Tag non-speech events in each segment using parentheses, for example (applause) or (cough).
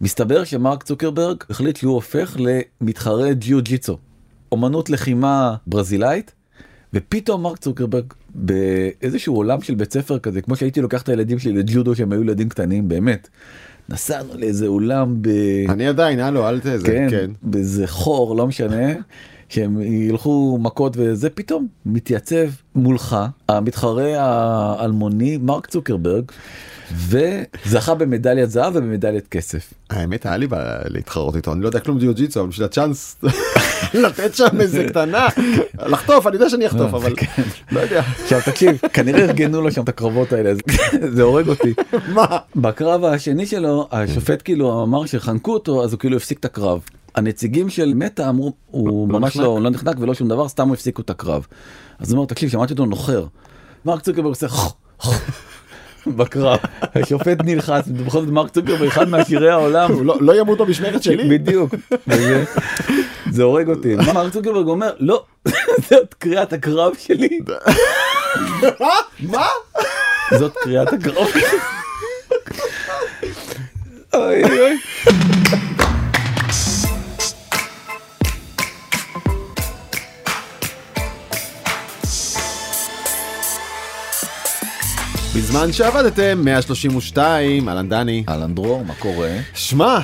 מסתבר שמרק צוקרברג החליט שהוא הופך למתחרה ג'יו ג'יצו, אומנות לחימה ברזילאית, ופתאום מרק צוקרברג באיזשהו עולם של בית ספר כזה, כמו שהייתי לוקח את הילדים שלי לג'ודו שהם היו ילדים קטנים, באמת. נסענו לאיזה אולם ב... אני עדיין, הלו, אל תזה, כן, כן. באיזה חור, לא משנה, שהם ילכו מכות וזה, פתאום מתייצב מולך המתחרה האלמוני מרק צוקרברג, וזכה במדליית זהב ובמדליית כסף. האמת היה לי בעיה להתחרות איתו, אני לא יודע כלום ג'יו ג'יצו, אבל בשביל הצ'אנס (laughs) לתת שם איזה קטנה, לחטוף, אני יודע שאני אחטוף, אבל כן. לא יודע. עכשיו תקשיב, כנראה ארגנו לו שם את הקרבות האלה, (laughs) זה הורג אותי. (laughs) מה? בקרב השני שלו, השופט כאילו אמר שחנקו אותו, אז הוא כאילו הפסיק את הקרב. הנציגים של מטה אמרו, הוא לא ממש? לא לא נחנק ולא שום דבר, סתם הפסיקו את הקרב. אז הוא אומר, תקשיב, שמעתי אותו נוחר. מרק צוקרברג עושה בקרב, השופט נלחץ, בכל זאת מרק צוקרברג אחד מעשירי העולם. לא- לא ימות במשמרת שלי? בדיוק. זה הורג אותי. מרק צוקרברג אומר, לא, (laughs) זאת קריאת הקרב שלי. מה? זאת קריאת הקרב. אוי אוי. בזמן שעבדתם 132 אהלן דני אהלן דרור, מה קורה? שמע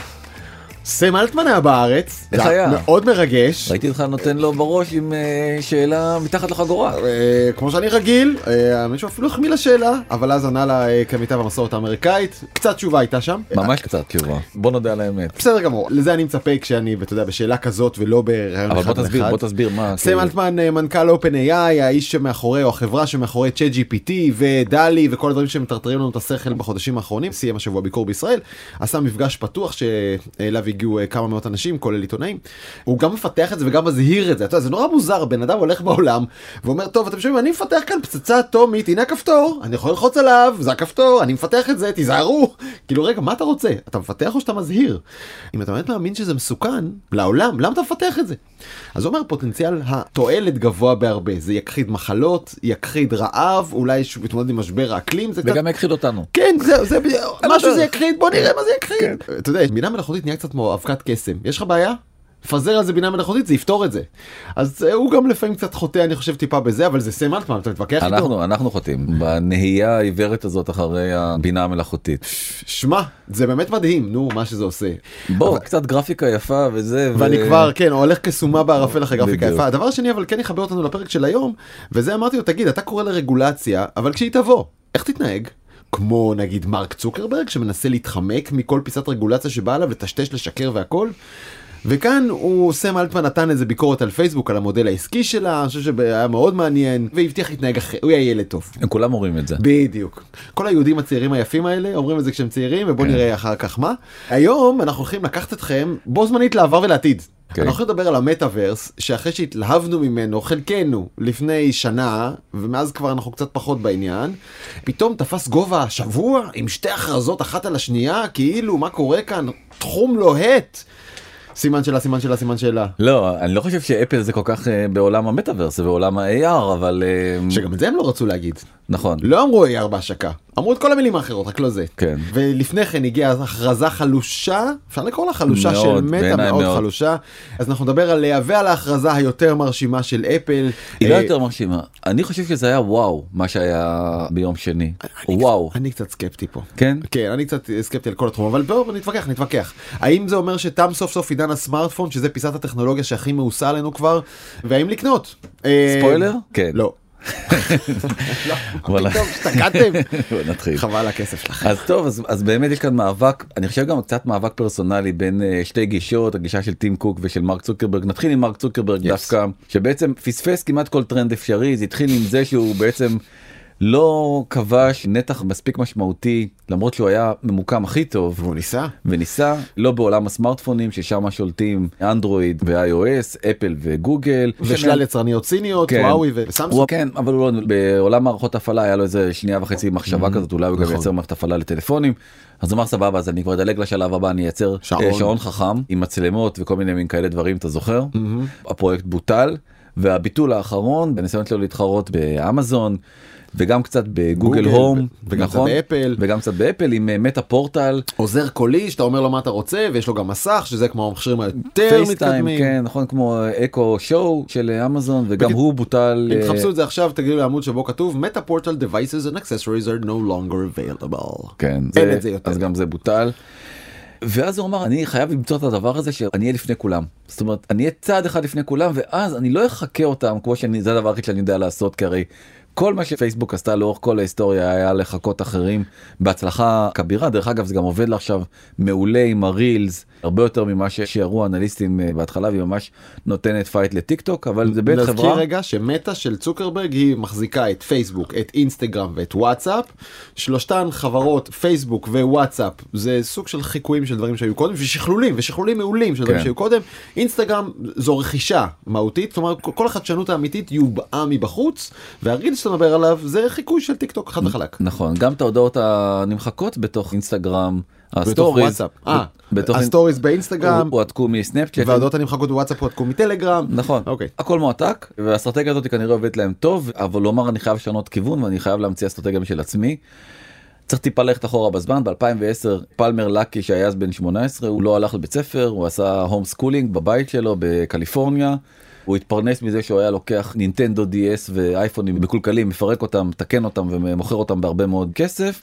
סם אלטמן היה בארץ איך זה היה? מאוד מרגש ראיתי אותך נותן לו בראש עם אה, שאלה מתחת לחגורה. אה, כמו שאני רגיל אה, מישהו אפילו החמיא לשאלה אבל אז ענה לה כמיטב המסורת האמריקאית קצת תשובה הייתה שם ממש קצת תשובה. בוא נודה על האמת. בסדר גמור לזה אני מצפה כשאני אתה יודע בשאלה כזאת ולא ברעיון אבל אחד בוא על תסביר. בוא תסביר מה. סם כאילו- אלטמן מנכ"ל OpenAI האיש שמאחורי או החברה שמאחורי צ'אט GPT ודלי וכל הדברים שמטרטרים לנו את השכל בחודשים האחרונים סיים השבוע ביקור בישראל עשה מפגש פתוח שאליו הגיעו אה, כמה מאות אנשים כולל עיתונאים. הוא גם מפתח את זה וגם מזהיר את זה. אתה יודע, זה נורא מוזר בן אדם הולך בעולם ואומר טוב אתם שומעים אני מפתח כאן פצצה אטומית הנה הכפתור אני יכול ללחוץ עליו זה הכפתור אני מפתח את זה תיזהרו. כאילו רגע מה אתה רוצה? אתה מפתח או שאתה מזהיר? אם אתה באמת מאמין שזה מסוכן לעולם למה אתה מפתח את זה? אז הוא אומר פוטנציאל התועלת גבוה בהרבה. זה יכחיד מחלות יכחיד רעב אולי שהוא מתמודד עם משבר האקלים זה קצת וגם יכחיד אותנו. כן זה זה (laughs) משהו. זה יכחיד בוא נראה מה זה יכחיד. אתה יודע בינה מלאכותית נהיה קצת אבקת קסם יש לך בעיה? פזר על זה בינה מלאכותית זה יפתור את זה אז אה, הוא גם לפעמים קצת חוטא אני חושב טיפה בזה אבל זה סם אלטמן אתה מתווכח איתו? אנחנו אנחנו חוטאים בנהייה העיוורת הזאת אחרי הבינה המלאכותית. שמע זה באמת מדהים נו מה שזה עושה. בוא קצת גרפיקה יפה וזה. ו- ואני כבר כן הולך כסומה בערפל אחרי גרפיקה בדיוק. יפה הדבר השני אבל כן יחבר אותנו לפרק של היום וזה אמרתי לו תגיד אתה קורא לרגולציה אבל כשהיא תבוא איך תתנהג. כמו נגיד מרק צוקרברג שמנסה להתחמק מכל פיסת רגולציה שבאה אליו לטשטש לשקר והכל. וכאן הוא סם אלטמן נתן איזה ביקורת על פייסבוק על המודל העסקי שלה אני חושב שהיה מאוד מעניין והבטיח להתנהג אחרי הוא יהיה ילד טוב. הם כולם אומרים את זה. בדיוק. כל היהודים הצעירים היפים האלה אומרים את זה כשהם צעירים ובוא כן. נראה אחר כך מה. היום אנחנו הולכים לקחת אתכם בו זמנית לעבר ולעתיד. כן. אנחנו הולכים לדבר על המטאוורס שאחרי שהתלהבנו ממנו חלקנו לפני שנה ומאז כבר אנחנו קצת פחות בעניין פתאום תפס גובה השבוע עם שתי הכרזות אחת על השנייה כאילו מה קורה כאן תחום לוהט. סימן שאלה סימן שאלה סימן שאלה. לא אני לא חושב שאפל זה כל כך אה, בעולם המטאוורס זה בעולם ה-AR אבל אה, שגם את זה הם לא רצו להגיד. נכון לא אמרו AR בהשקה, אמרו את כל המילים האחרות, רק לא זה. כן. ולפני כן הגיעה הכרזה חלושה, אפשר לקרוא לה חלושה מאוד, של מטא מאוד מאוד. חלושה. אז אנחנו נדבר עליה ועל ההכרזה היותר מרשימה של אפל. היא לא אה, יותר מרשימה אני חושב שזה היה וואו מה שהיה ביום שני אני וואו אני קצת סקפטי פה. כן כן, אני קצת סקפטי על כל התחום, אבל בואו נתווכח, נתווכח. האם זה אומר שתם סוף סוף עידן הסמארטפון, שזה פיסת הטכנולוגיה שהכי מאוסה עלינו כבר, והאם לקנות? אה, ספוילר? כן. לא. וואלה. פתאום השתגעתם. (laughs) בוא נתחיל. חבל הכסף שלכם. אז טוב אז, אז באמת יש כאן מאבק אני חושב גם קצת מאבק פרסונלי בין אה, שתי גישות הגישה של טים קוק ושל מרק צוקרברג נתחיל עם מרק צוקרברג Yes. דווקא שבעצם פספס כמעט כל טרנד אפשרי זה התחיל עם זה שהוא בעצם לא כבש נתח מספיק משמעותי למרות שהוא היה ממוקם הכי טוב והוא ניסה. וניסה לא בעולם הסמארטפונים ששם שולטים אנדרואיד ו-iOS אפל וגוגל ושלל יצרניות סיניות, כן. וואוי וסמסונג. כן אבל הוא לא בעולם מערכות הפעלה היה לו איזה שנייה וחצי מחשבה כזאת אולי הוא גם נכון. ייצר מערכת הפעלה לטלפונים. אז אמר סבבה אז אני כבר אדלג לשלב הבא אני אייצר שעון. שעון. שעון חכם עם מצלמות וכל מיני מין כאלה דברים אתה זוכר הפרויקט בוטל והביטול האחרון בניסיון שלו להתחרות באמזון וגם קצת בגוגל גוגל, Home, וגם קצת נכון? באפל. וגם קצת באפל עם אה, מטה פורטל, עוזר קולי שאתה אומר לו מה אתה רוצה ויש לו גם מסך שזה כמו המכשירים היותר מתקדמים. כן, נכון, כמו אקו שואו של אה, אמזון, וגם הוא בוטל. אם אה, תחפשו את זה עכשיו תגידו לעמוד שבו כתוב מטה פורטל devices and accessories are no longer available. כן, אין את זה יותר. אז גם זה בוטל. ואז הוא אמר אני חייב למצוא את הדבר הזה שאני אהיה לפני כולם זאת אומרת אני אהיה צעד אחד לפני כולם ואז אני לא אחקה אותם כמו שאני זה הדבר היחיד שאני יודע לעשות כי הרי כל מה שפייסבוק עשתה לאורך כל ההיסטוריה היה לחקות אחרים. בהצלחה כבירה. דרך אגב זה גם עובד לה עכשיו מעולה עם הרילס הרבה יותר ממה ששיערו אנליסטים אה, בהתחלה והיא ממש נותנת פייט לטיק טוק אבל זה באמת נזכיר חברה רגע שמטה של צוקרברג היא מחזיקה את פייסבוק את אינסטגרם ואת וואטסאפ שלושתן חברות פייסבוק ווואטסאפ זה סוג של חיקויים של דברים שהיו קודם ושכלולים ושכלולים מעולים של דברים כן. שהיו קודם אינסטגרם זו רכישה מהותית כלומר כל החדשנות האמיתית יובאה מבחוץ והרגיל שאתה מדבר עליו זה חיקוי של טיק טוק חד וחלק. נכון גם את ההודעות הנמחקות בתוך אינסטגרם בתוך הסטוריז וואטסאפ. אה, בתוך הסטוריז באינסטגרם הועתקו מסנאפצ'אט וההודעות הנמחקות בוואטסאפ הועתקו מטלגרם. נכון אוקיי. הכל מועתק והאסטרטגיה הזאת כנראה עובדת להם טוב אבל הוא אומר אני חייב לשנות כיוון ואני חייב להמציא אסטרטגיה משל עצמי. צריך טיפה ללכת אחורה בזמן ב2010 פלמר לקי שהיה אז בן 18 הוא לא הלך לבית ספר הוא עשה home schooling בבית שלו בקליפורניה. הוא התפרנס מזה שהוא היה לוקח נינטנדו DS ואייפונים מקולקלים מפרק אותם מתקן אותם ומוכר אותם בהרבה מאוד כסף.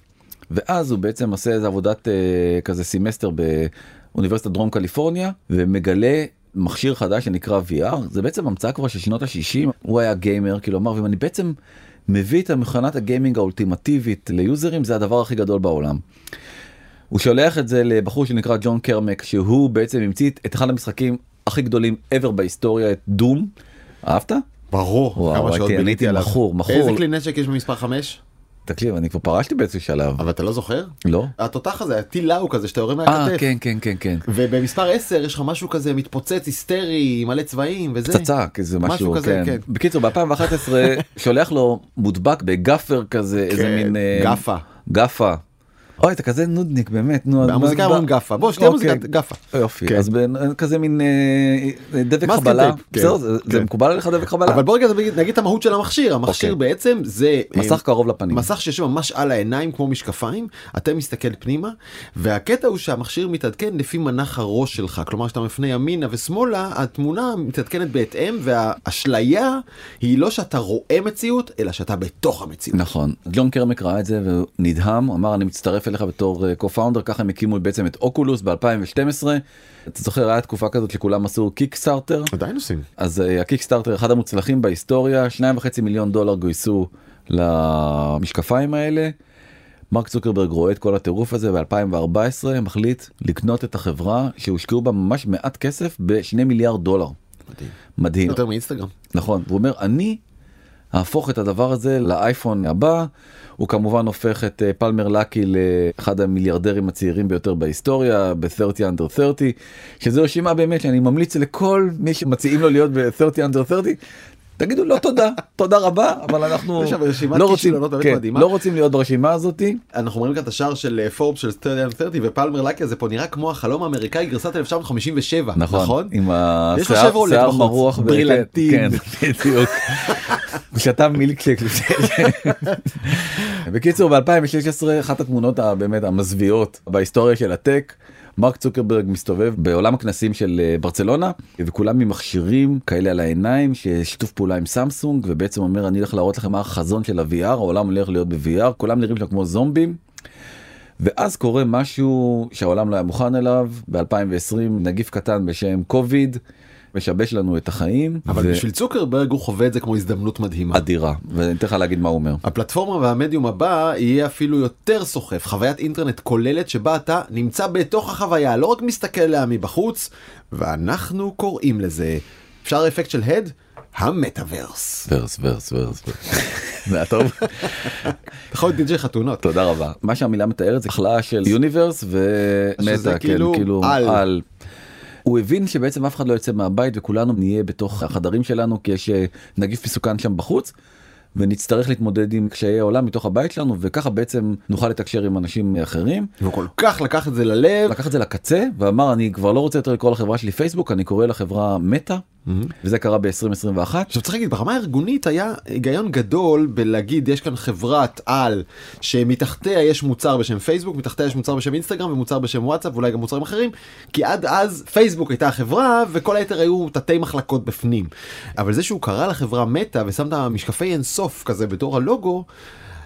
ואז הוא בעצם עושה איזה עבודת אה, כזה סמסטר באוניברסיטת דרום קליפורניה ומגלה מכשיר חדש שנקרא VR זה בעצם המצאה כבר של שנות ה-60 הוא היה גיימר כאילו אמר ואם אני בעצם מביא את המכונת הגיימינג האולטימטיבית ליוזרים זה הדבר הכי גדול בעולם. הוא שולח את זה לבחור שנקרא ג'ון קרמק שהוא בעצם המציא את אחד המשחקים הכי גדולים ever בהיסטוריה את דום. אהבת? ברור. וואו, כמה שעות ביליתי עליו. מכור, מכור. איזה כלי נשק יש במספר 5? תקשיב אני כבר פרשתי באיזשהו שלב. אבל אתה לא זוכר? לא? התותח הזה, הטיל לאו כזה שאתה יורה אה מהכתף. כן כן כן כן. ובמספר 10 יש לך משהו כזה מתפוצץ היסטרי מלא צבעים וזה. פצצה כזה משהו, משהו כזה, כן. בקיצור ב2011 שולח לו מודבק בגאפר כזה איזה כן, מין אה, גאפה. גאפה. אוי אתה כזה נודניק באמת נו. המוזיקאים אומרים גאפה. בוא שתהיה אוקיי. מוזיקת גאפה. יופי כן. אז כזה מין אה, דבק מסקינג חבלה כן, זה- כן. מקובל עליך דבק חבלה אבל בוא רגע נגיד- את המהות של המכשיר. המכשיר אוקיי. בעצם זה... מסך אה, קרוב לפנים מסך שיושב ממש על העיניים כמו משקפיים, אתה מסתכל פנימה, והקטע הוא שהמכשיר מתעדכן לפי מנח הראש שלך, כלומר שאתה מפנה ימינה ושמאלה, התמונה מתעדכנת בהתאם, והאשליה היא לא שאתה רואה מציאות, אלא שאתה בתוך המציאות. נכון ג'ון קרמק ראה את זה והוא נדהם הוא אמר אני מצטרף אליך בתור קו-פאונדר ככה הם הקימו בעצם את אוקולוס ב2012 אתה זוכר היה תקופה כזאת שכולם עשו קיקסטארטר עדיין עושים. אז הקיקסטארטר אחד המוצלחים בהיסטוריה שניים וחצי מיליון דולר גויסו למשקפיים האלה. מרק צוקרברג רואה את כל הטירוף הזה ב-2014 מחליט לקנות את החברה שהושקעו בה ממש מעט כסף בשני מיליארד דולר. מדהים. מדהים. יותר מאינסטגרם. נכון והוא אומר אני אהפוך את הדבר הזה לאייפון הבא. הוא כמובן הופך את אה, פלמר לקי לאחד המיליארדרים הצעירים ביותר בהיסטוריה ב-30 under 30 שזו רשימה באמת שאני ממליץ לכל מי שמציעים לו להיות ב-30 under 30 תגידו לא תודה תודה רבה אבל אנחנו לא רוצים כן. לא רוצים להיות ברשימה הזאתי אנחנו רואים כאן את השער של פורב של 30 30 ופלמר לקי הזה פה נראה כמו החלום האמריקאי גרסת 1957 נכון, נכון? עם השיער מרוח ברילנטין. כן, כן, בדיוק. שתה מילקשק (laughs) בקיצור ב2016 אחת התמונות הבאמת המזוויעות בהיסטוריה של הטק. מרק צוקרברג מסתובב בעולם הכנסים של אה, ברצלונה וכולם עם מכשירים כאלה על העיניים ששיתוף פעולה עם סמסונג ובעצם אומר אני הולך להראות לכם מה החזון של ה-VR העולם הולך להיות ב-VR כולם נראים שם כמו זומבים. ואז קורה משהו שהעולם לא היה מוכן אליו ב-2020 נגיף קטן בשם קוביד משבש לנו את החיים אבל ו- בשביל צוקרברג הוא חווה את זה כמו הזדמנות מדהימה. אדירה ואני אתן לך להגיד מה הוא אומר. הפלטפורמה והמדיום הבא יהיה אפילו יותר סוחף, חוויית אינטרנט כוללת שבה אתה נמצא בתוך החוויה, לא רק מסתכל עליה מבחוץ, ואנחנו קוראים לזה, אפשר אפקט של הד? המטאוורס. ורס ורס ורס. (laughs) זה היה טוב. אתה יכול להיות די.ג'יי חתונות. תודה רבה. מה שהמילה מתארת זה הכלאה של יוניברס שזה כן, כאילו כאילו על. הוא הבין שבעצם אף אחד לא יוצא מהבית וכולנו נהיה בתוך החדרים שלנו כי יש אה, נגיף מסוכן שם בחוץ. ונצטרך להתמודד עם קשיי העולם מתוך הבית שלנו וככה בעצם נוכל לתקשר עם אנשים אחרים. והוא כל כך לקח את זה ללב. לקח את זה לקצה ואמר אני כבר לא רוצה יותר לקרוא לחברה שלי פייסבוק אני קורא לחברה מטא וזה קרה ב-2021. עכשיו צריך להגיד ברמה הארגונית היה היגיון גדול בלהגיד יש כאן חברת על שמתחתיה יש מוצר בשם פייסבוק מתחתיה יש מוצר בשם אינסטגרם ומוצר בשם וואטסאפ ואולי גם מוצרים אחרים כי עד אז פייסבוק הייתה החברה וכל היתר היו תתי מחלקות בפנים. אבל זה שהוא קרא לחברה מטא ושם את המשקפי אינסוף כזה בתור הלוגו.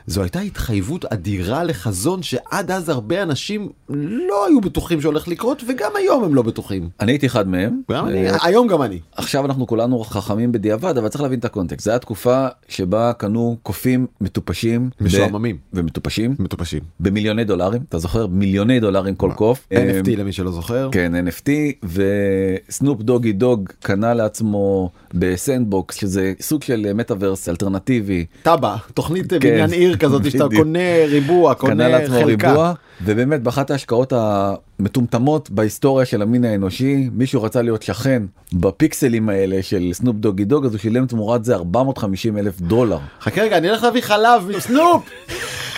זו הייתה התחייבות אדירה לחזון שעד אז הרבה אנשים לא היו בטוחים שהולך לקרות וגם היום הם לא בטוחים. אני הייתי אחד מהם. גם אני, אה, היום גם אני. עכשיו אנחנו כולנו חכמים בדיעבד אבל צריך להבין את הקונטקסט זה התקופה שבה קנו קופים מטופשים משועממים. ומטופשים מטופשים. במיליוני דולרים אתה זוכר מיליוני דולרים כל קוף NFT אה, למי שלא זוכר. כן NFT וסנופ דוגי דוג קנה לעצמו בסנדבוקס שזה סוג של מטאוורס אלטרנטיבי תב"ע, תוכנית כן. בניין עיר כזאת שאתה. קונה ריבוע, קונה חלקה. ריבוע ובאמת באחת ההשקעות המטומטמות בהיסטוריה של המין האנושי מישהו רצה להיות שכן בפיקסלים האלה של סנופ דוגי דוג אז הוא שילם תמורת זה 450 אלף דולר. חכה רגע, אני הולך להביא חלב מסנופ!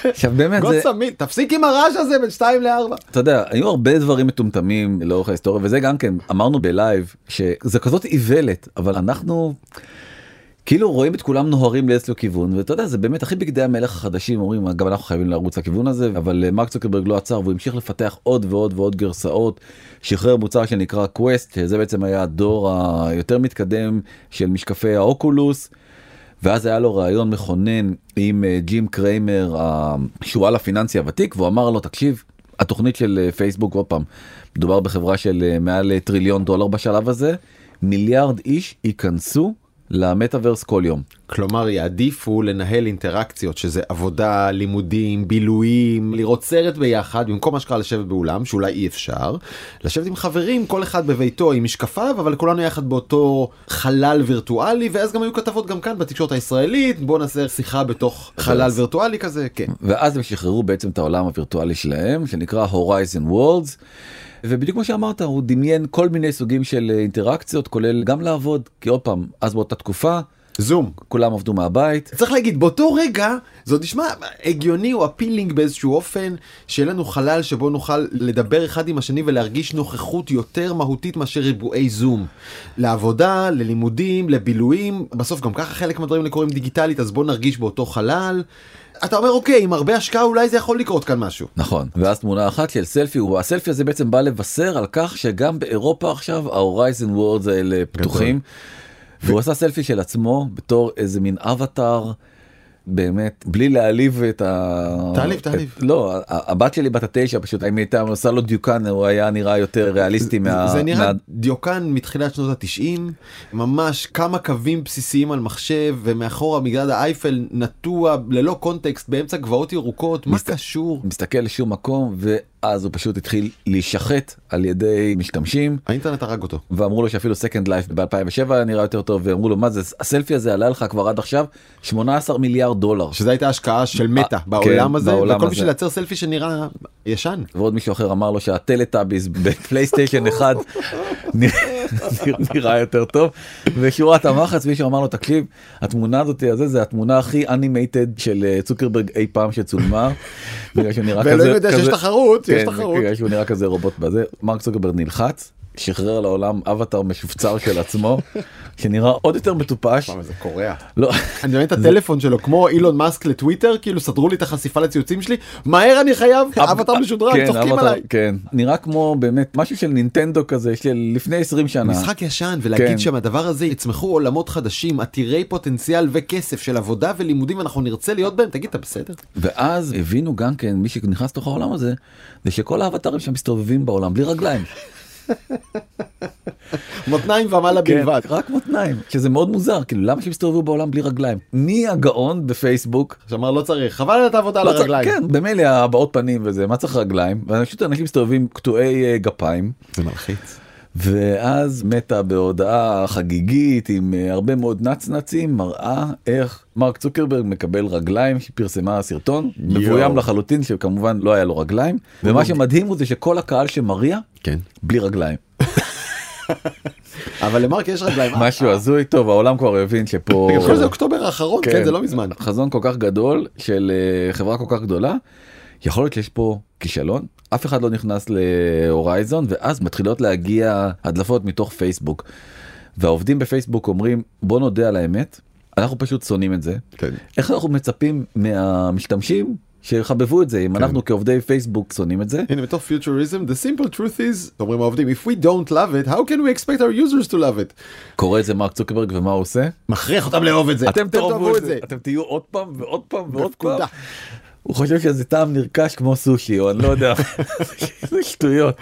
עכשיו באמת זה גוטסמין, תפסיק עם הרעש הזה בין 2 ל-4. אתה יודע היו הרבה דברים מטומטמים לאורך ההיסטוריה וזה גם כן אמרנו בלייב שזה כזאת איוולת אבל אנחנו כאילו רואים את כולם נוהרים לאיזשהו כיוון ואתה יודע זה באמת הכי בגדי המלך החדשים אומרים גם אנחנו חייבים לרוץ לכיוון הזה אבל אה, מרק צוקרברג לא עצר והוא המשיך לפתח עוד ועוד ועוד גרסאות שחרר מוצר שנקרא קווסט שזה בעצם היה הדור היותר מתקדם של משקפי האוקולוס. ואז היה לו רעיון מכונן עם אה, ג'ים קריימר השועל הפיננסי הוותיק והוא אמר לו תקשיב התוכנית של אה, פייסבוק עוד פעם מדובר בחברה של מעל טריליון דולר בשלב הזה מיליארד איש ייכנסו למטאוורס כל יום. כלומר יעדיפו לנהל אינטראקציות שזה עבודה, לימודים, בילויים, לראות סרט ביחד במקום אשכרה לשבת באולם שאולי אי אפשר. לשבת עם חברים כל אחד בביתו עם משקפיו אבל כולנו יחד באותו חלל וירטואלי ואז גם היו כתבות גם כאן בתקשורת הישראלית בוא נעשה שיחה בתוך חלל וירטואלי כזה כן. ואז הם שחררו בעצם את העולם הווירטואלי שלהם שנקרא Horizon Worlds. ובדיוק כמו שאמרת הוא דמיין כל מיני סוגים של אה, אינטראקציות כולל גם לעבוד כי עוד פעם אז באותה תקופה זום. כולם עבדו מהבית צריך להגיד באותו רגע זה עוד נשמע הגיוני או אפילינג באיזשהו אופן שיהיה לנו חלל שבו נוכל לדבר אחד עם השני ולהרגיש נוכחות יותר מהותית מאשר ריבועי זום. לעבודה, ללימודים, לבילויים, בסוף גם ככה חלק מהדברים קורים דיגיטלית אז בוא נרגיש באותו חלל. אתה אומר אוקיי עם הרבה השקעה אולי זה יכול לקרות כאן משהו. נכון ואז תמונה אחת של סלפי והסלפי הזה בעצם בא לבשר על כך שגם באירופה עכשיו ה Horizon Worlds האלה פתוחים. והוא עשה סלפי של עצמו בתור איזה מין אבטאר. באמת בלי להעליב את ה... תעליב, תעליב. את- לא, הבת שלי בת התשע פשוט אם הייתה עושה לו דיוקן הוא היה נראה יותר ריאליסטי מה... זה נראה מה- דיוקן מתחילת שנות התשעים, ממש כמה קווים בסיסיים על מחשב ומאחורה מגדל האייפל נטוע ללא קונטקסט באמצע גבעות ירוקות, מה מסת- קשור? מסתכל לשום מקום ואז הוא פשוט התחיל להישחט על ידי משתמשים האינטרנט הרג אותו. ואמרו לו שאפילו סקנד לייף ב2007 נראה יותר טוב ואמרו לו מה זה הסלפי הזה עלה לך כבר עד עכשיו 18 מיליארד דולר שזו הייתה השקעה של אה, בעולם כן, הזה, בעולם וכל הזה. בשביל לייצר סלפי שנראה ישן. ועוד מישהו אחר אמר לו שהטלטאביז בפלייסטיישן (laughs) אחד נראה- נראה יותר טוב ושורת המחץ מישהו אמר לו תקשיב התמונה הזאת הזה זה התמונה הכי animated של אה, צוקרברג אי פעם שצולמה. ואלוהים יודע שיש תחרות, יש כן, תחרות. בגלל שהוא נראה כזה רובוט בזה מרק צוקרברג נלחץ שחרר לעולם אבטר משופצר של עצמו שנראה עוד יותר מטופש. זה קורע. לא. אני מבין את (laughs) הטלפון שלו כמו אילון מאסק לטוויטר כאילו סדרו לי את החשיפה לציוצים שלי מהר אני חייב (laughs) אבטר משודרג כן, צוחקים עליי. כן נראה כמו באמת משהו של נינטנדו כזה של לפני 20 שנה. משחק ישן ולהגיד כן. שמהדבר הזה יצמחו עולמות חדשים עתירי פוטנציאל וכסף של עבודה ולימודים ואנחנו נרצה להיות בהם תגיד אתה בסדר? ואז הבינו גם כן מי שנכנס לתוך העולם הזה זה שכל האבטרים שם מסתובבים בעולם בלי רגליים. מותניים ומעלה כן, בלבד. רק מותניים שזה מאוד מוזר כאילו למה שהם יסתובבו בעולם בלי רגליים מי הגאון בפייסבוק שאמר לא צריך חבל על העבודה על לא הרגליים. כן במילא הבעות פנים וזה מה צריך רגליים ואנשים אנשים מסתובבים קטועי אה, גפיים זה מלחיץ. ואז מתה בהודעה חגיגית עם אה, הרבה מאוד נצנצים מראה איך מרק צוקרברג מקבל רגליים שפרסמה סרטון מבוים לחלוטין שכמובן לא היה לו רגליים ומה שמדהים הוא זה שכל הקהל שמריע כן. בלי רגליים. (laughs) אבל למרק יש רגליים. משהו הזוי טוב העולם כבר הבין שפה זה אוקטובר האחרון? כן. זה לא מזמן. חזון כל כך גדול של אה, חברה כל כך גדולה. יכול להיות שיש פה כישלון אף אחד לא נכנס להורייזון ואז מתחילות להגיע הדלפות מתוך פייסבוק. והעובדים בפייסבוק אומרים בוא נודה על האמת אנחנו פשוט שונאים את זה. כן. איך אנחנו מצפים מהמשתמשים שיחבבו את זה? אם אנחנו כעובדי פייסבוק שונאים את זה? הנה בתור פיוטריזם the simple truth is אומרים העובדים if we don't love it how can we expect our users to love it? קורא את זה מרק צוקרברג ומה הוא עושה? מכריח אותם לאהוב את זה. אתם תאהבו את זה. אתם תהיו עוד פעם ועוד פעם ועוד פעם. הוא חושב שזה טעם נרכש כמו סושי או אני לא יודע זה שטויות.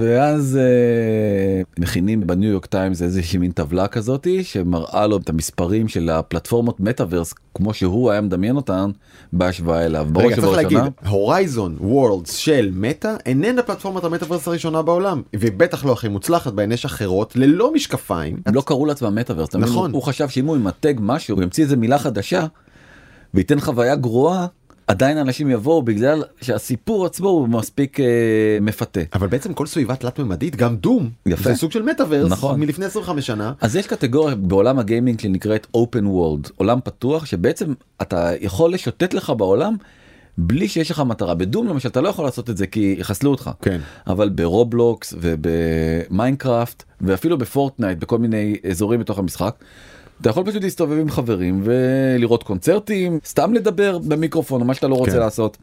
ואז אה, מכינים בניו יורק טיימס איזושהי מין טבלה כזאתי שמראה לו את המספרים של הפלטפורמות מטאוורס כמו שהוא היה מדמיין אותן בהשוואה אליו. רגע צריך להגיד הורייזון וורלדס של מטא איננה פלטפורמת המטאוורס הראשונה בעולם ובטח לא הכי מוצלחת בהן יש אחרות ללא משקפיים. הם לא קראו לעצמם מטאוורס? נכון. הוא חשב שאם הוא ימתג משהו הוא ימציא איזה מילה חדשה וייתן חוויה גרועה עדיין אנשים יבואו בגלל שהסיפור עצמו הוא מספיק אה, מפתה. אבל בעצם כל סביבה תלת ממדית גם דום יפה. זה סוג של מטאוורס נכון. מלפני 25 שנה. אז יש קטגוריה בעולם הגיימינג שנקראת open world עולם פתוח שבעצם אתה יכול לשוטט לך בעולם בלי שיש לך מטרה ב Doom למשל אתה לא יכול לעשות את זה כי יחסלו אותך כן. אבל ברובלוקס ובמיינקראפט ואפילו בפורטנייט בכל מיני אזורים בתוך המשחק. אתה יכול פשוט להסתובב עם חברים ולראות קונצרטים סתם לדבר במיקרופון או מה שאתה לא רוצה כן. לעשות.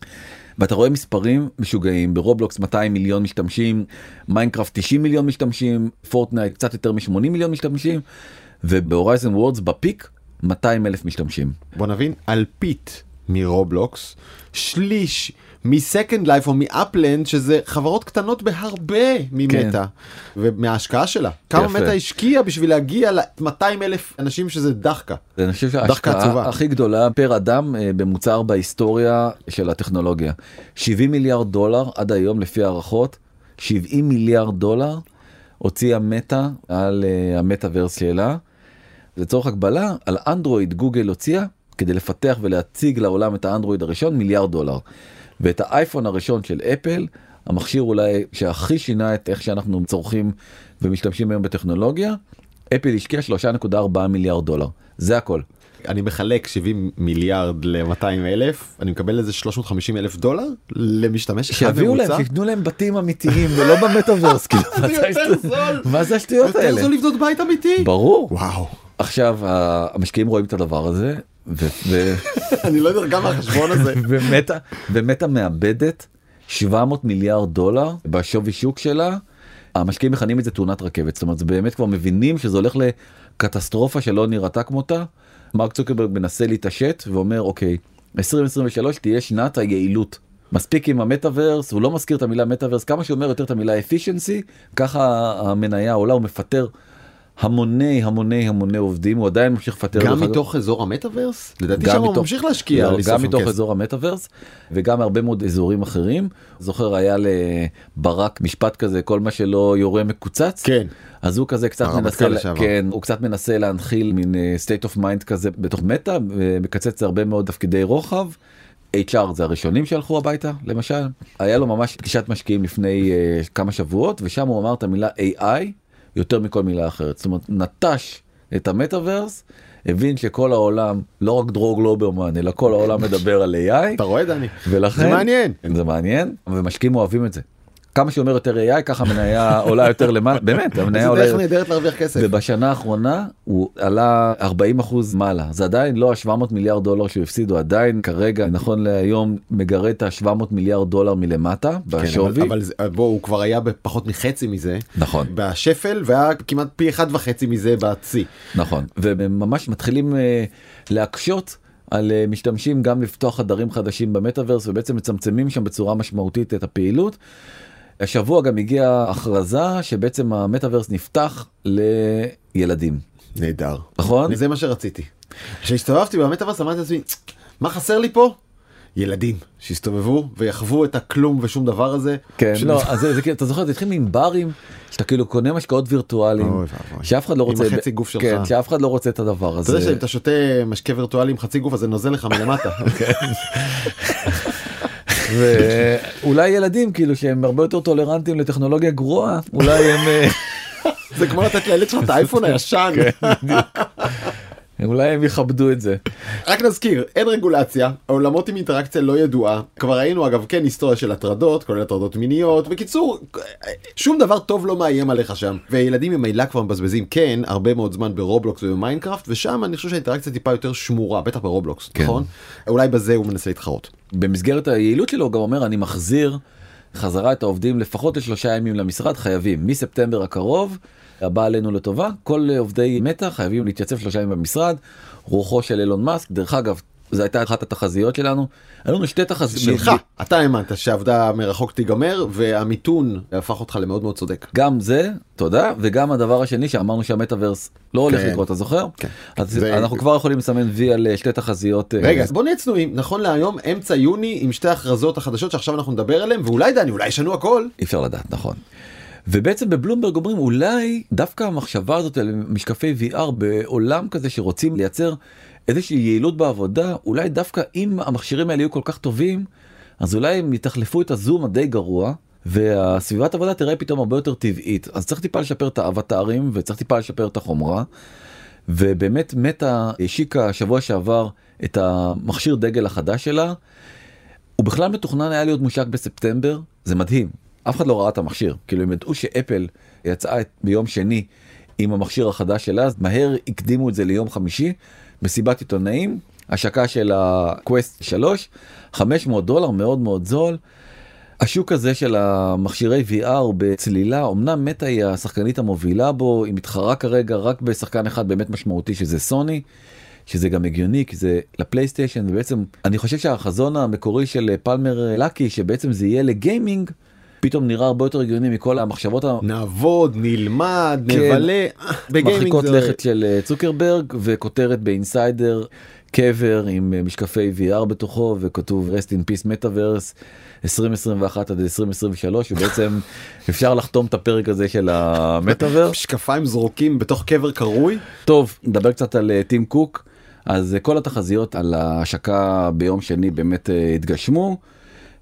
ואתה רואה מספרים משוגעים ברובלוקס 200 מיליון משתמשים מיינקראפט 90 מיליון משתמשים פורטנייט קצת יותר מ-80 מיליון משתמשים וב Horizon Worlds ב peak 200 אלף משתמשים. בוא נבין אלפית מרובלוקס שליש מ Second Life או מ Upland שזה חברות קטנות בהרבה ממטא ומההשקעה שלה כמה יפה. מטא השקיעה בשביל להגיע ל-200 אלף אנשים שזה דחקה. אני חושב. שההשקעה הכי גדולה per אדם אה, במוצר בהיסטוריה של הטכנולוגיה 70 מיליארד דולר עד היום לפי הערכות 70 מיליארד דולר הוציאה מטא על אה, המטאוורס שלה. לצורך הגבלה על אנדרואיד גוגל הוציאה כדי לפתח ולהציג לעולם את האנדרואיד הראשון מיליארד דולר. ואת האייפון הראשון של אפל המכשיר אולי שהכי שינה את איך שאנחנו צורכים ומשתמשים היום בטכנולוגיה אפל השקיעה 3.4 מיליארד דולר זה הכל. אני מחלק 70 מיליארד ל-200 אלף אני מקבל איזה 350 אלף דולר למשתמש אחד שיביאו להם, ממוצע. שיתנו להם בתים אמיתיים ולא במטאוורס, כאילו, (laughs) זה יותר זול. מה זה השטויות יותר האלה? זול לבנות בית אמיתי. ברור. וואו עכשיו המשקיעים רואים את הדבר הזה (laughs) אני לא יודע כמה החשבון הזה. (laughs) ומטה ומטה מאבדת 700 מיליארד דולר בשווי שוק שלה. המשקיעים מכנים את זה תאונת רכבת זאת אומרת זה באמת כבר מבינים שזה הולך לקטסטרופה שלא נראתה כמותה. מרק צוקרברג מנסה להתעשת ואומר אוקיי 2023 תהיה שנת היעילות. מספיק עם המטאוורס הוא לא מזכיר את המילה מטאוורס כמה שהוא אומר יותר את המילה efficiency ככה המניה עולה הוא מפטר המוני המוני המוני עובדים הוא עדיין ממשיך לפטר גם. מתוך אזור המטאוורס? לדעתי שם הוא מתוך- ממשיך להשקיע. לא, גם מתוך כסף. אזור המטאוורס וגם הרבה מאוד אזורים אחרים. זוכר היה לברק משפט כזה כל מה שלא יורה מקוצץ. כן. אז הוא כזה קצת הרמטכ"ל מנסה, לשעבר. כן, הוא קצת מנסה להנחיל מין אה, state of mind כזה בתוך מטא ומקצץ הרבה מאוד תפקידי רוחב. HR זה הראשונים שהלכו הביתה למשל היה לו ממש פגישת משקיעים לפני uh, כמה שבועות ושם הוא אמר את המילה AI יותר מכל מילה אחרת זאת אומרת נטש את המטאוורס הבין שכל העולם לא רק דרור גלוברמן אלא כל העולם מדבר על AI אתה רואה דני? ולכן זה מעניין. זה מעניין ומשקיעים אוהבים את זה. כמה שאומר יותר AI ככה המניה עולה יותר למעלה באמת (laughs) המניה עולה דרך נהדרת להרוויח כסף. ובשנה האחרונה הוא עלה 40 אחוז מעלה זה עדיין לא ה-700 מיליארד דולר שהוא הפסיד הוא עדיין כרגע נכון להיום מגרד את ה-700 מיליארד דולר מלמטה כן, בשווי. אבל, אבל זה- בוא הוא כבר היה בפחות מחצי מזה נכון בשפל והיה כמעט פי אחד וחצי מזה בשיא. נכון וממש מתחילים אה, להקשות. על אה, משתמשים גם לפתוח חדרים חדשים במטאוורס ובעצם מצמצמים שם בצורה משמעותית את הפעילות. השבוע גם הגיעה הכרזה שבעצם המטאוורס נפתח לילדים נהדר. נכון? זה מה שרציתי. כשהסתובבתי במטאוורס אמרתי לעצמי מה חסר לי פה? ילדים שיסתובבו ויחוו את הכלום ושום דבר הזה. כן, לא, אז זה, זה, כאילו, אתה זוכר, זה התחיל עם ברים, שאתה כאילו קונה משקאות וירטואליים. שאף אחד לא עם רוצה, החצי גוף שלך. כן, שאף אחד לא רוצה את הדבר אתה הזה. יודע שאם אתה שותה משקה וירטואלי עם חצי גוף אז זה נוזל לך מלמטה. (laughs) (laughs) ואולי ילדים כאילו שהם הרבה יותר טולרנטים לטכנולוגיה גרועה, אולי הם... אה, זה כמו לתת לילד שלך את האייפון הישן. אולי הם יכבדו את זה. רק נזכיר, אין רגולציה, העולמות עם אינטראקציה לא ידועה. כבר ראינו אגב כן היסטוריה של הטרדות, כולל הטרדות מיניות. בקיצור, שום דבר טוב לא מאיים עליך שם. וילדים ממילא כבר מבזבזים כן הרבה מאוד זמן ברובלוקס ובמיינקראפט, ושם אני חושב שהאינטראקציה טיפה יותר שמורה, בטח ברובלוקס, כן. נכון? אולי בזה הוא מנסה להתחרות. במסגרת היעילות שלו גם אומר אני מחזיר חזרה את העובדים לפחות לשלושה ימים למשרד חייבים. מספטמבר הקרוב הבא עלינו לטובה. כל עובדי מטא חייבים להתייצב שלושה ימים במשרד. רוחו של אילון מאסק. דרך אגב זו הייתה אחת התחזיות שלנו היו לנו שתי תחזיות שלך, אתה האמנת שעבודה מרחוק תיגמר והמיתון הפך אותך למאוד מאוד צודק. גם זה תודה וגם הדבר השני שאמרנו שהמטאוורס לא הולך כן. לקרות אתה זוכר כן. אז זה- אנחנו כבר יכולים לסמן וי על אה, שתי תחזיות אה, רגע, אז בוא נהיה צנועים, נכון להיום אמצע יוני עם שתי הכרזות החדשות שעכשיו אנחנו נדבר עליהן, ואולי דני, אולי ישנו הכל. אי אפשר לדעת נכון. ובעצם בבלומברג אומרים אולי דווקא המחשבה הזאת על משקפי VR בעולם כזה שרוצים לייצר איזושהי יעילות בעבודה אולי דווקא אם המכשירים האלה יהיו כל כך טובים אז אולי הם יתחלפו את הזום הדי גרוע והסביבת עבודה תראה פתאום הרבה יותר טבעית אז צריך טיפה לשפר את האבטרים וצריך טיפה לשפר את החומרה. ובאמת מטה השיקה שבוע שעבר את המכשיר דגל החדש שלה. הוא בכלל מתוכנן היה להיות מושק בספטמבר זה מדהים אף אחד לא ראה את המכשיר כאילו הם ידעו שאפל יצאה ביום שני עם המכשיר החדש שלה אז מהר הקדימו את זה ליום חמישי מסיבת עיתונאים השקה של הקווסט 3 500 דולר מאוד מאוד זול. השוק הזה של המכשירי VR בצלילה אמנם מטא היא השחקנית המובילה בו היא מתחרה כרגע רק בשחקן אחד באמת משמעותי שזה סוני. שזה גם הגיוני כי זה לפלייסטיישן ובעצם אני חושב שהחזון המקורי של פלמר לקי שבעצם זה יהיה לגיימינג פתאום נראה הרבה יותר הגיוני מכל המחשבות נעבוד, נלמד, כן. נבלה. המרחיקות זה- לכת של אה, צוקרברג וכותרת באינסיידר קבר עם אה, משקפי VR בתוכו וכתוב rest in peace metaverse 2021 עד 2023 ובעצם (laughs) אפשר לחתום את הפרק הזה של המטאברס. משקפיים זרוקים בתוך קבר קרוי. טוב נדבר קצת על אה, טים קוק אז כל התחזיות על ההשקה ביום שני באמת התגשמו.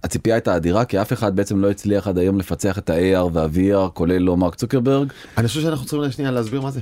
הציפייה הייתה אדירה כי אף אחד בעצם לא הצליח עד היום לפצח את ה-AR וה-VR כולל לא מרק צוקרברג. אני חושב שאנחנו צריכים שנייה להסביר מה זה.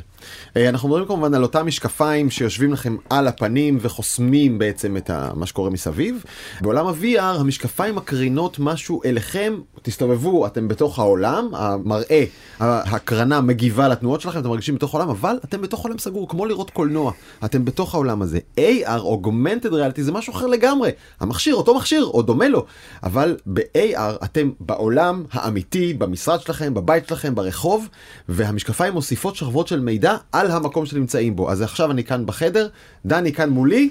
אה, אנחנו מדברים כמובן על אותם משקפיים שיושבים לכם על הפנים וחוסמים בעצם את מה שקורה מסביב. בעולם ה-VR המשקפיים מקרינות משהו אליכם, תסתובבו, אתם בתוך העולם, המראה, ההקרנה מגיבה לתנועות שלכם, אתם מרגישים בתוך העולם, אבל אתם בתוך עולם סגור, כמו לראות קולנוע. אתם בתוך העולם הזה. AR, Augmented Reality, זה משהו אחר לגמרי. המכשיר, אותו מכשיר, או דומה לו. אבל ב-AR אתם בעולם האמיתי, במשרד שלכם, בבית שלכם, ברחוב, והמשקפיים מוסיפות שכבות של מידע על המקום שנמצאים בו. אז עכשיו אני כאן בחדר, דני כאן מולי,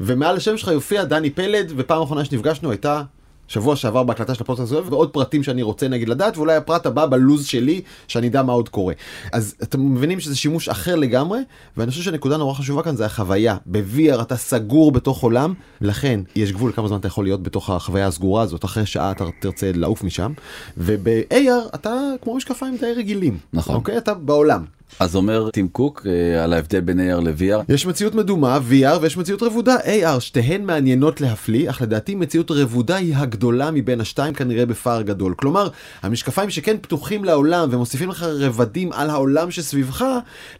ומעל השם שלך יופיע דני פלד, ופעם אחרונה שנפגשנו הייתה שבוע שעבר בהקלטה של הפודקאסט הזה, ועוד פרטים שאני רוצה נגיד לדעת, ואולי הפרט הבא בלוז שלי, שאני אדע מה עוד קורה. אז אתם מבינים שזה שימוש אחר לגמרי, ואני חושב שנקודה נורא חשובה כאן זה החוויה. ב-VR אתה סגור בתוך עולם, לכן יש גבול כמה זמן אתה יכול להיות בתוך החוויה הסגורה הזאת, אחרי שעה אתה תרצה לעוף משם, וב-AR אתה כמו משקפיים די רגילים. נכון. אוקיי? אתה בעולם. אז אומר טים קוק אה, על ההבדל בין AR ל-VR. יש מציאות מדומה, VR, ויש מציאות רבודה, AR, שתיהן מעניינות להפליא, אך לדעתי מציאות רבודה היא הגדולה מבין השתיים כנראה בפער גדול. כלומר, המשקפיים שכן פתוחים לעולם ומוסיפים לך רבדים על העולם שסביבך,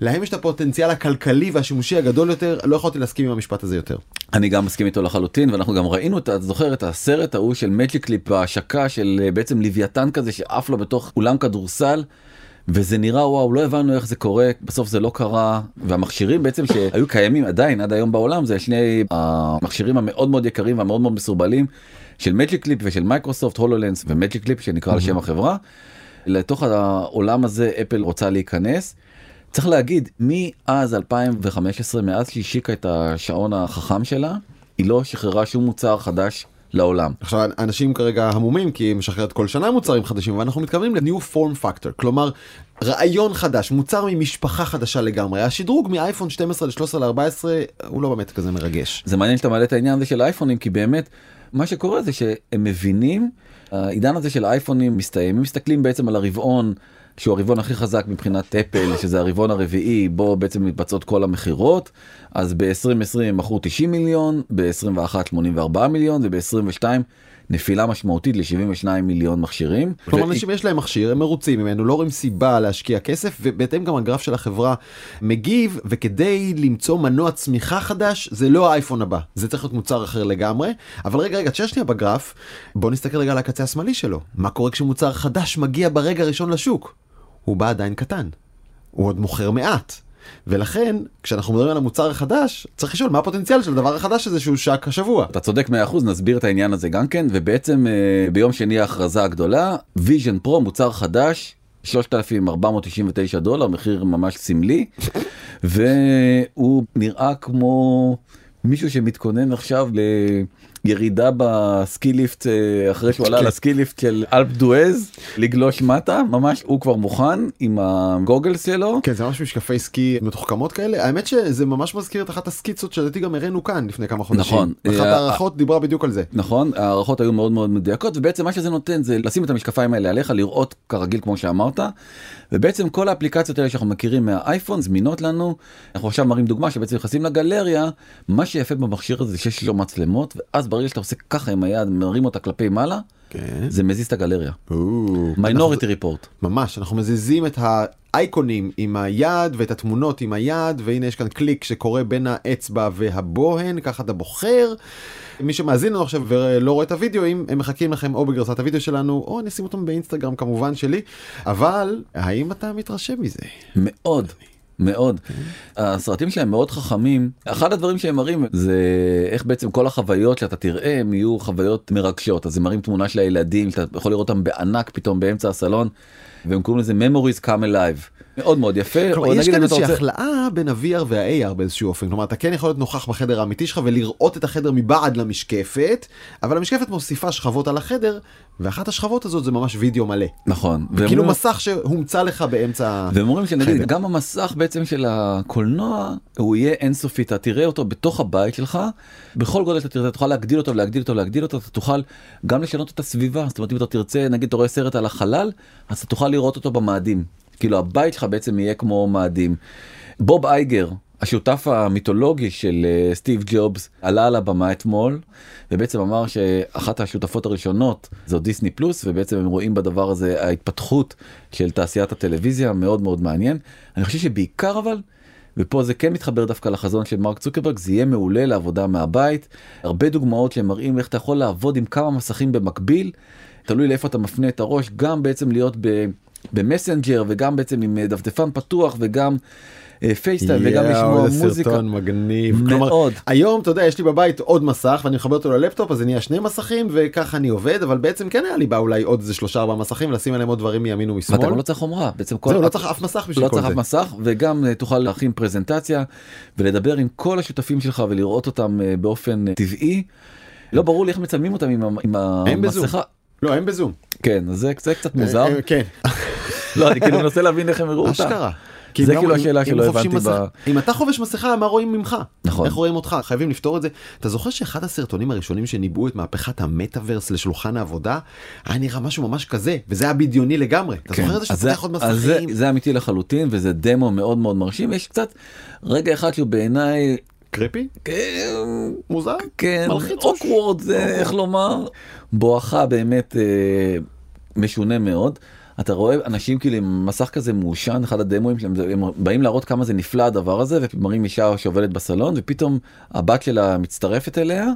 להם יש את הפוטנציאל הכלכלי והשימושי הגדול יותר, לא יכולתי להסכים עם המשפט הזה יותר. אני גם מסכים איתו לחלוטין ואנחנו גם ראינו את, זוכר את הסרט ההוא של מג'יק קליפ בהשקה של אה, בעצם לוויתן כזה שעף לו בתוך אולם כדורסל. וזה נראה וואו לא הבנו איך זה קורה בסוף זה לא קרה והמכשירים בעצם שהיו קיימים עדיין עד היום בעולם זה שני המכשירים המאוד מאוד יקרים והמאוד מאוד מסורבלים של Magic Leap ושל מייקרוסופט HoloLens ו Magic Leap שנקרא על שם החברה. לתוך העולם הזה אפל רוצה להיכנס. צריך להגיד מאז 2015 מאז שהיא השיקה את השעון החכם שלה היא לא שחררה שום מוצר חדש לעולם. עכשיו אנשים כרגע המומים כי היא משחררת כל שנה מוצרים חדשים ואנחנו מתכוונים ל-new form factor כלומר רעיון חדש מוצר ממשפחה חדשה לגמרי השדרוג מאייפון 12 ל-13 ל-14 הוא לא באמת כזה מרגש. זה מעניין שאתה מעלה את העניין הזה של האייפונים כי באמת מה שקורה זה שהם מבינים העידן הזה של האייפונים מסתיים הם מסתכלים בעצם על הרבעון שהוא הרבעון הכי חזק מבחינת אפל שזה הרבעון הרביעי בו בעצם מתבצעות כל המכירות אז ב-2020 מכרו 90 מיליון ב-21 84 מיליון וב-22 נפילה משמעותית ל-72 מיליון מכשירים. כלומר אנשים יש להם מכשיר הם מרוצים ממנו לא רואים סיבה להשקיע כסף ובהתאם גם הגרף של החברה מגיב וכדי למצוא מנוע צמיחה חדש זה לא האייפון הבא זה צריך להיות מוצר אחר לגמרי אבל רגע רגע תשאר שנייה בגרף בוא נסתכל רגע על הקצה השמאלי שלו מה קורה כשמוצר חדש מגיע ברגע הראשון לשוק. הוא בא עדיין קטן. הוא עוד מוכר מעט. ולכן כשאנחנו מדברים על המוצר החדש צריך לשאול מה הפוטנציאל של הדבר החדש הזה שהוא שק השבוע. אתה צודק 100% נסביר את העניין הזה גם כן ובעצם אה, ביום שני ההכרזה הגדולה Vision Pro מוצר חדש 3,499 דולר מחיר ממש סמלי והוא נראה כמו מישהו שמתכונן עכשיו לירידה בסקי ליפט אה, אחרי שהוא עלה כן. לסקי ליפט של אלפ דואז לגלוש מטה ממש הוא כבר מוכן עם הגוגלס שלו. כן זה ממש משקפי סקי מתוחכמות כאלה האמת שזה ממש מזכיר את אחת הסקיצות שלדעתי גם הראינו כאן לפני כמה חודשים. נכון. אחת אה, ההערכות דיברה בדיוק על זה. נכון הערכות היו מאוד מאוד מדויקות ובעצם מה שזה נותן זה לשים את המשקפיים האלה עליך לראות כרגיל כמו שאמרת ובעצם כל האפליקציות האלה שאנחנו מכירים מהאייפון זמינות לנו אנחנו עכשיו מראים דוגמה שבעצם נכנסים לגלריה מה שיפה במכשיר הזה זה שיש לו מצלמות ואז ברגע שאתה עושה ככה עם היד מרים אותה כלפי מעלה כן. זה מזיז את הגלריה Minority Report ממש אנחנו מזיזים את האייקונים עם היד ואת התמונות עם היד והנה יש כאן קליק שקורה בין האצבע והבוהן ככה אתה בוחר. מי שמאזין לנו עכשיו ולא רואה את הוידאוים הם מחכים לכם או בגרסת הוידאו שלנו או אני אשים אותם באינסטגרם כמובן שלי אבל האם אתה מתרשם מזה? מאוד. מאוד. הסרטים שלהם מאוד חכמים. אחד הדברים שהם מראים זה איך בעצם כל החוויות שאתה תראה הם יהיו חוויות מרגשות. אז הם מראים תמונה של הילדים, שאתה יכול לראות אותם בענק פתאום באמצע הסלון, והם קוראים לזה memories come alive. מאוד מאוד יפה. כלומר, יש כאן אתה איזושהי החלאה בין ה-VR וה-AR באיזשהו אופן כלומר אתה כן יכול להיות נוכח בחדר האמיתי שלך ולראות את החדר מבעד למשקפת אבל המשקפת מוסיפה שכבות על החדר ואחת השכבות הזאת זה ממש וידאו מלא. נכון. כאילו אומרים- מסך שהומצא לך באמצע והם אומרים שנגיד. גם המסך בעצם של הקולנוע הוא יהיה אינסופי אתה תראה אותו בתוך הבית שלך בכל גודל אתה תרצה תוכל להגדיל אותו להגדיל אותו להגדיל אותו אתה תוכל גם לשנות את הסביבה זאת אומרת אם אתה תרצה נגיד אתה רואה סרט על החלל אז אתה תוכל לראות אותו במאדים כאילו הבית שלך בעצם יהיה כמו מאדים. בוב אייגר השותף המיתולוגי של אה, סטיב ג'ובס עלה על הבמה אתמול ובעצם אמר שאחת השותפות הראשונות זו דיסני פלוס ובעצם הם רואים בדבר הזה ההתפתחות של תעשיית הטלוויזיה מאוד מאוד מעניין. אני חושב שבעיקר אבל ופה זה כן מתחבר דווקא לחזון של מרק צוקרברג זה יהיה מעולה לעבודה מהבית הרבה דוגמאות שמראים איך אתה יכול לעבוד עם כמה מסכים במקביל תלוי לאיפה אתה מפנה את הראש גם בעצם להיות ב... במסנג'ר וגם בעצם עם אה, דפדפן פתוח וגם אה, פייסטיים וגם לשמוע יואו, איזה מוזיקה. סרטון מגניב. מאוד. כלומר, היום אתה יודע יש לי בבית עוד מסך ואני מחבר אותו ללפטופ אז זה נהיה שני מסכים וככה אני עובד אבל בעצם כן היה לי בא אולי עוד איזה שלושה ארבעה מסכים לשים עליהם עוד דברים מימין ומשמאל. ואתה גם לא צריך חומרה בעצם כל זהו לא צריך אף מסך בשביל לא כל צריך זה. אף מסך וגם אה, תוכל להכין פרזנטציה ולדבר עם כל השותפים שלך ולראות אותם באופן טבעי. לא ברור לי איך מצלמים אותם עם, עם. המסכה. לא אין בזום. כן זה, זה קצת מוזר. כן. לא אני כאילו מנסה להבין איך הם הראו אותה. אשכרה. זה כאילו גם- השאלה שלא הבנתי ב- אם אתה חובש מסכה מה רואים ממך? נכון. איך רואים אותך? חייבים לפתור את זה. אתה זוכר שאחד הסרטונים הראשונים שניבאו את מהפכת המטאוורס לשולחן העבודה היה נראה משהו ממש כזה וזה היה בדיוני לגמרי. אתה זוכר את זה כן. שאתה פותח עוד מסכים? זה אמיתי לחלוטין וזה דמו מאוד מאוד מרשים יש קצת רגע אחד שהוא בעיניי קריפי? כן, מוזר? כן, מלחיץ. אוקוורד זה איך לומר, בואכה באמת אה, משונה מאוד. אתה רואה אנשים כאילו עם מסך כזה מעושן אחד הדמוים שלהם הם באים להראות כמה זה נפלא הדבר הזה ומראים אישה שעובדת בסלון ופתאום הבת שלה מצטרפת אליה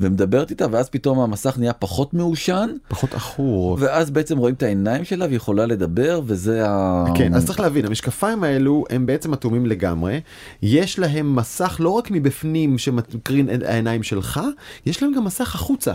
ומדברת איתה ואז פתאום המסך נהיה פחות מעושן פחות עכור. ואז בעצם רואים את העיניים שלה והיא יכולה לדבר וזה ה... כן, אז צריך להבין, המשקפיים האלו הם בעצם אטומים לגמרי, יש להם מסך לא רק מבפנים שמקרין העיניים שלך, יש להם גם מסך החוצה.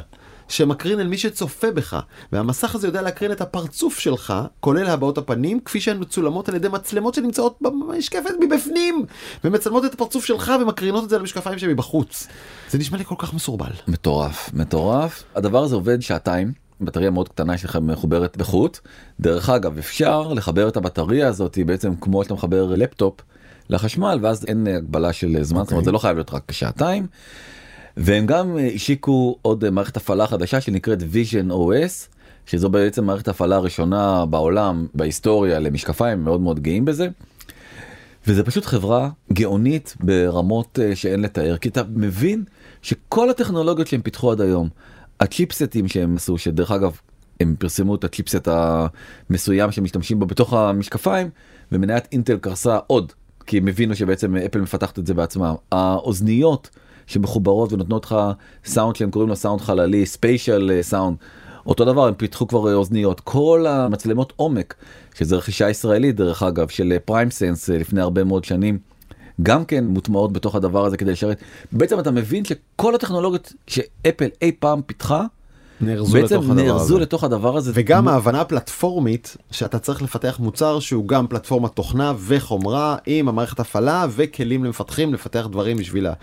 שמקרין אל מי שצופה בך, והמסך הזה יודע להקרין את הפרצוף שלך, כולל הבעות הפנים, כפי שהן מצולמות על ידי מצלמות שנמצאות במשקפת מבפנים, ומצלמות את הפרצוף שלך ומקרינות את זה למשקפיים שמבחוץ. זה נשמע לי כל כך מסורבל. מטורף מטורף הדבר הזה עובד שעתיים בטריה מאוד קטנה שלך מחוברת בחוט דרך אגב אפשר לחבר את הבטריה הזאת בעצם כמו שאתה מחבר לפטופ לחשמל ואז אין הגבלה של זמן זאת אומרת זה לא חייב להיות רק שעתיים. והם גם אה, השיקו עוד אה, מערכת הפעלה חדשה שנקראת vision os שזו בעצם מערכת הפעלה הראשונה בעולם בהיסטוריה למשקפיים מאוד מאוד גאים בזה. וזה פשוט חברה גאונית ברמות אה, שאין לתאר כי אתה מבין שכל הטכנולוגיות שהם פיתחו עד היום הצ'יפסטים שהם עשו שדרך אגב הם פרסמו את הצ'יפסט המסוים שמשתמשים בו בתוך המשקפיים ומניית אינטל קרסה עוד כי הם הבינו שבעצם אפל מפתחת את זה בעצמה האוזניות שמחוברות ונותנות לך סאונד שהם קוראים לו סאונד חללי spatial sound. אותו דבר הם פיתחו כבר אוזניות כל המצלמות עומק שזה רכישה ישראלית דרך אגב של PrimeSense לפני הרבה מאוד שנים. גם כן מוטמעות בתוך הדבר הזה כדי לשרת בעצם אתה מבין שכל הטכנולוגיות שאפל אי פעם פיתחה נארזו בעצם לתוך הדבר נארזו. לתוך הדבר הזה וגם ההבנה הפלטפורמית שאתה צריך לפתח מוצר שהוא גם פלטפורמת תוכנה וחומרה עם המערכת הפעלה וכלים למפתחים לפתח דברים בשבילה.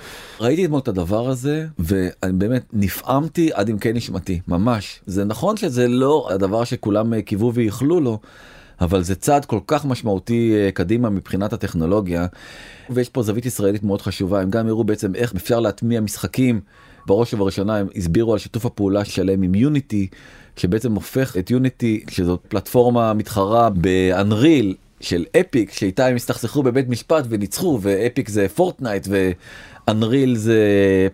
ראיתי אתמול את הדבר הזה ואני באמת נפעמתי עד עמקי נשמתי ממש זה נכון שזה לא הדבר שכולם אה, קיוו וייחלו לו. אבל זה צעד כל כך משמעותי אה, קדימה מבחינת הטכנולוגיה ויש פה זווית ישראלית מאוד חשובה הם גם הראו בעצם איך אפשר להטמיע משחקים בראש ובראשונה הם הסבירו על שיתוף הפעולה שלהם עם יוניטי שבעצם הופך את יוניטי שזאת פלטפורמה מתחרה באנריל של אפיק שאיתה הם הסתכסכו בבית משפט וניצחו ואפיק זה פורטנייט ואנריל זה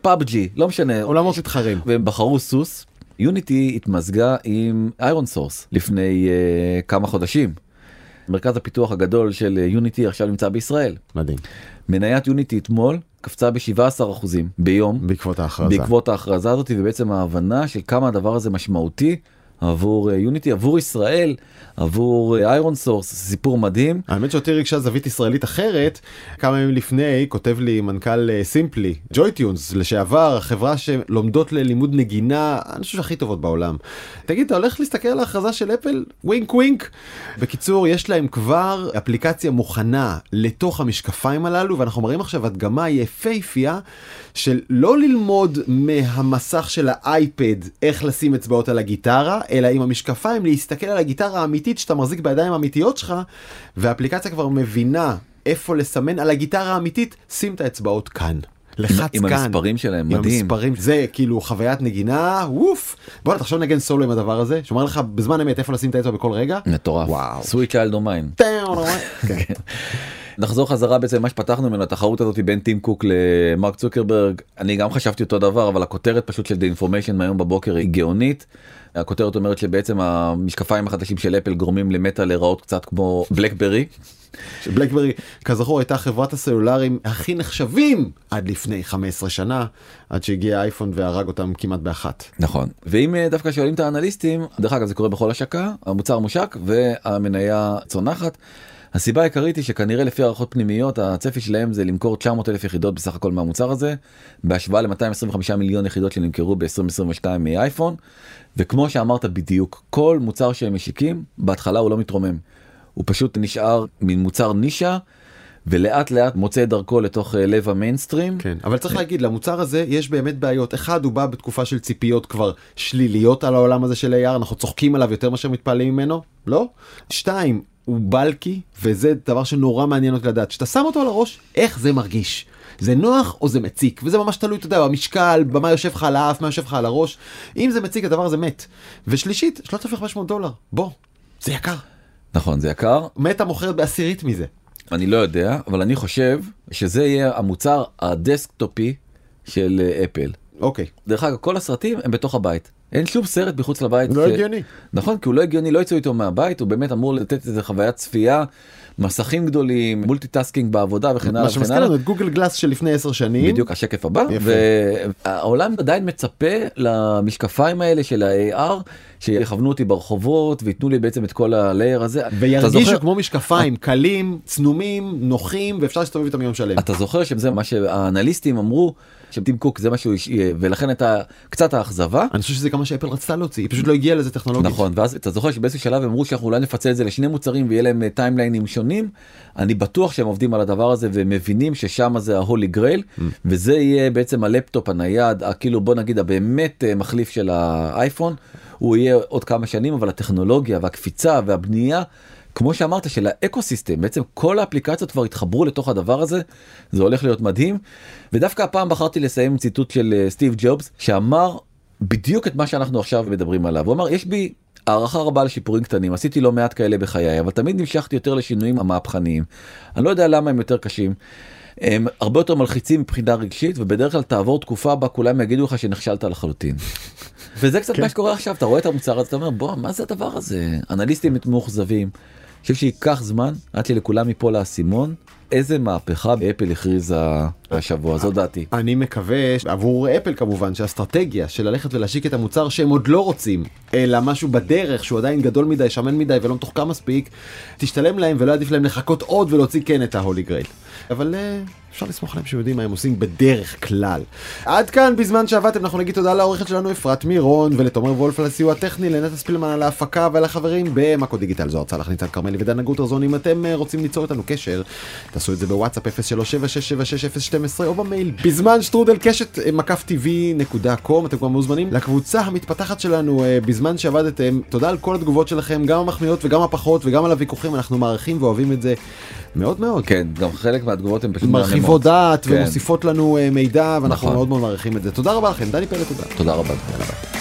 PUBG לא משנה עולמות מתחרים. והם בחרו סוס. Unity התמזגה עם ironSource לפני אה, כמה חודשים. מרכז הפיתוח הגדול של Unity עכשיו נמצא בישראל. מדהים. מניית Unity אתמול קפצה ב-17% ביום בעקבות ההכרזה. בעקבות ההכרזה הזאת ובעצם ההבנה של כמה הדבר הזה משמעותי עבור Unity עבור ישראל עבור ironSource סיפור מדהים האמת שאותי ריגשה זווית ישראלית אחרת כמה ימים לפני כותב לי מנכ"ל אה, Simply JoyTunes לשעבר חברה שלומדות ללימוד נגינה אני חושב שהכי טובות בעולם. תגיד אתה הולך להסתכל על ההכרזה של אפל wink wink. בקיצור יש להם כבר אפליקציה מוכנה לתוך המשקפיים הללו ואנחנו מראים עכשיו הדגמה יפהפייה של לא ללמוד מהמסך של האייפד איך לשים אצבעות על הגיטרה אלא עם המשקפיים להסתכל על הגיטרה האמיתית שאתה מחזיק בידיים האמיתיות שלך והאפליקציה כבר מבינה איפה לסמן על הגיטרה האמיתית שים את האצבעות כאן. לחץ עם כאן. המספרים שלהם עם מדהים המספרים זה כאילו חוויית נגינה ווף בוא תחשוב נגן סולו עם הדבר הזה שאומר לך בזמן אמת איפה לשים את האצבע בכל רגע. מטורף וואו. סוויט צ'יילד או מיין כן. נחזור חזרה בעצם מה שפתחנו ממנו התחרות הזאת בין טים קוק למרק צוקרברג אני גם חשבתי אותו דבר אבל הכותרת פשוט של The Information מהיום בבוקר היא גאונית. הכותרת אומרת שבעצם המשקפיים החדשים של אפל גורמים למטה להיראות קצת כמו בלקברי. בלקברי כזכור הייתה חברת הסלולרים הכי נחשבים עד לפני 15 שנה עד שהגיע אייפון והרג אותם כמעט באחת. נכון ואם אה, דווקא שואלים את האנליסטים דרך אגב זה קורה בכל השקה המוצר מושק והמניה צונחת. הסיבה העיקרית היא שכנראה לפי הערכות פנימיות הצפי שלהם זה למכור 900 אלף יחידות בסך הכל מהמוצר הזה בהשוואה ל-225 מיליון יחידות שנמכרו ב-2022 מאייפון וכמו שאמרת בדיוק כל מוצר שהם משיקים בהתחלה הוא לא מתרומם. הוא פשוט נשאר מין מוצר נישה ולאט לאט מוצא את דרכו לתוך אה, לב המיינסטרים. כן אבל צריך להגיד למוצר הזה יש באמת בעיות. אחד הוא בא בתקופה של ציפיות כבר שליליות על העולם הזה של AR אנחנו צוחקים עליו יותר מאשר מתפעלים ממנו? לא. שתיים הוא בלקי וזה דבר שנורא מעניין אותי לדעת. שאתה שם אותו על הראש איך זה מרגיש. זה נוח או זה מציק? וזה ממש תלוי אתה יודע במשקל במה יושב לך על האף מה יושב לך על הראש. אם זה מציק הדבר הזה מת. ושלישית 3,500 דולר. בוא זה יקר. נכון זה יקר. מטה מוכרת בעשירית מזה. אני לא יודע אבל אני חושב שזה יהיה המוצר הדסקטופי של אה, אפל. אוקיי. דרך אגב כל הסרטים הם בתוך הבית אין שום סרט מחוץ לבית. לא ש- הגיוני. נכון כי הוא לא הגיוני לא יצאו איתו מהבית הוא באמת אמור לתת איזה חוויית צפייה מסכים גדולים multitasking בעבודה וכן הלאה מה שמזכיר. לנו את Google Glass של לפני 10 שנים. בדיוק השקף הבא יפה. והעולם עדיין מצפה למשקפיים האלה של ה-AR שיכוונו אותי ברחובות וייתנו לי בעצם את כל ה layer הזה. וירגישו זוכר- כמו משקפיים קלים צנומים נוחים ואפשר להסתובב איתם יום שלם. אתה זוכר שזה מה שהאנליסטים אמרו שטים קוק זה מה שהוא יהיה ולכן הייתה קצת האכזבה. אני חושב שזה גם מה שאפל רצתה להוציא היא פשוט לא הגיעה לזה טכנולוגית. נכון ואז אתה זוכר שבאיזשהו שלב אמרו שאנחנו אולי נפצל את זה לשני מוצרים ויהיה להם אה, טיימליינים שונים אני בטוח שהם עובדים על הדבר הזה ומבינים ששם זה ה holy grail וזה יהיה בעצם הלפטופ הנייד כאילו בוא נגיד הבאמת אה, מחליף של האייפון הוא יהיה עוד כמה שנים אבל הטכנולוגיה והקפיצה והבנייה. כמו שאמרת של ה ecosystem בעצם כל האפליקציות כבר התחברו לתוך הדבר הזה זה הולך להיות מדהים ודווקא הפעם בחרתי לסיים עם ציטוט של אה, סטיב ג'ובס שאמר בדיוק את מה שאנחנו עכשיו מדברים עליו הוא אמר יש בי הערכה רבה לשיפורים קטנים עשיתי לא מעט כאלה בחיי אבל תמיד נמשכתי יותר לשינויים המהפכניים אני לא יודע למה הם יותר קשים. הם הרבה יותר מלחיצים מבחינה רגשית ובדרך כלל תעבור תקופה בה כולם יגידו לך שנכשלת לחלוטין. וזה קצת כן. מה שקורה עכשיו אתה רואה את המוצר הזה אתה אומר בוא מה זה הדבר הזה אנליסטים מאוכזבים. חושב שייקח זמן עד שלכולם ייפול האסימון איזה מהפכה אפל הכריזה השבוע זו דעתי. אני מקווה עבור אפל כמובן שהאסטרטגיה של ללכת ולהשיק את המוצר שהם עוד לא רוצים אלא משהו בדרך שהוא עדיין גדול מדי שמן מדי ולא מתוחכם מספיק תשתלם להם ולא עדיף להם לחכות עוד ולהוציא כן את ההולי גרייל. אבל אה, אפשר לסמוך עליהם שהם יודעים מה הם עושים בדרך כלל. עד כאן בזמן שעבדתם אנחנו נגיד תודה לעורכת שלנו אפרת מירון ולתומר וולף על הסיוע הטכני לנטע ספילמן על ההפקה ולחברים במאקו דיגיטל. זוהר צלח ניצן כרמלי ודנה גוטרזון אם אתם אה, רוצים ליצור איתנו קשר תעשו את זה בוואטסאפ 0376766012 או במייל. בזמן שטרודל קשת אה, מקף טבעי נקודה קום. אתם כבר מוזמנים לקבוצה המתפתחת שלנו בזמן שעבדתם. תודה על כל התגובות שלכם גם המחמיאות וגם הפחות וגם על הוויכוחים. אנחנו מעריכים ואוהבים את זה מאוד מאוד. כן גם חלק מהתגובות הן פשוט מרחיבות. דעת כן. ומוסיפות לנו אה, מידע ואנחנו נכון. מאוד מאוד מעריכים את זה תודה רבה לכם דני פלד תודה. תודה רבה. יאללה, ביי.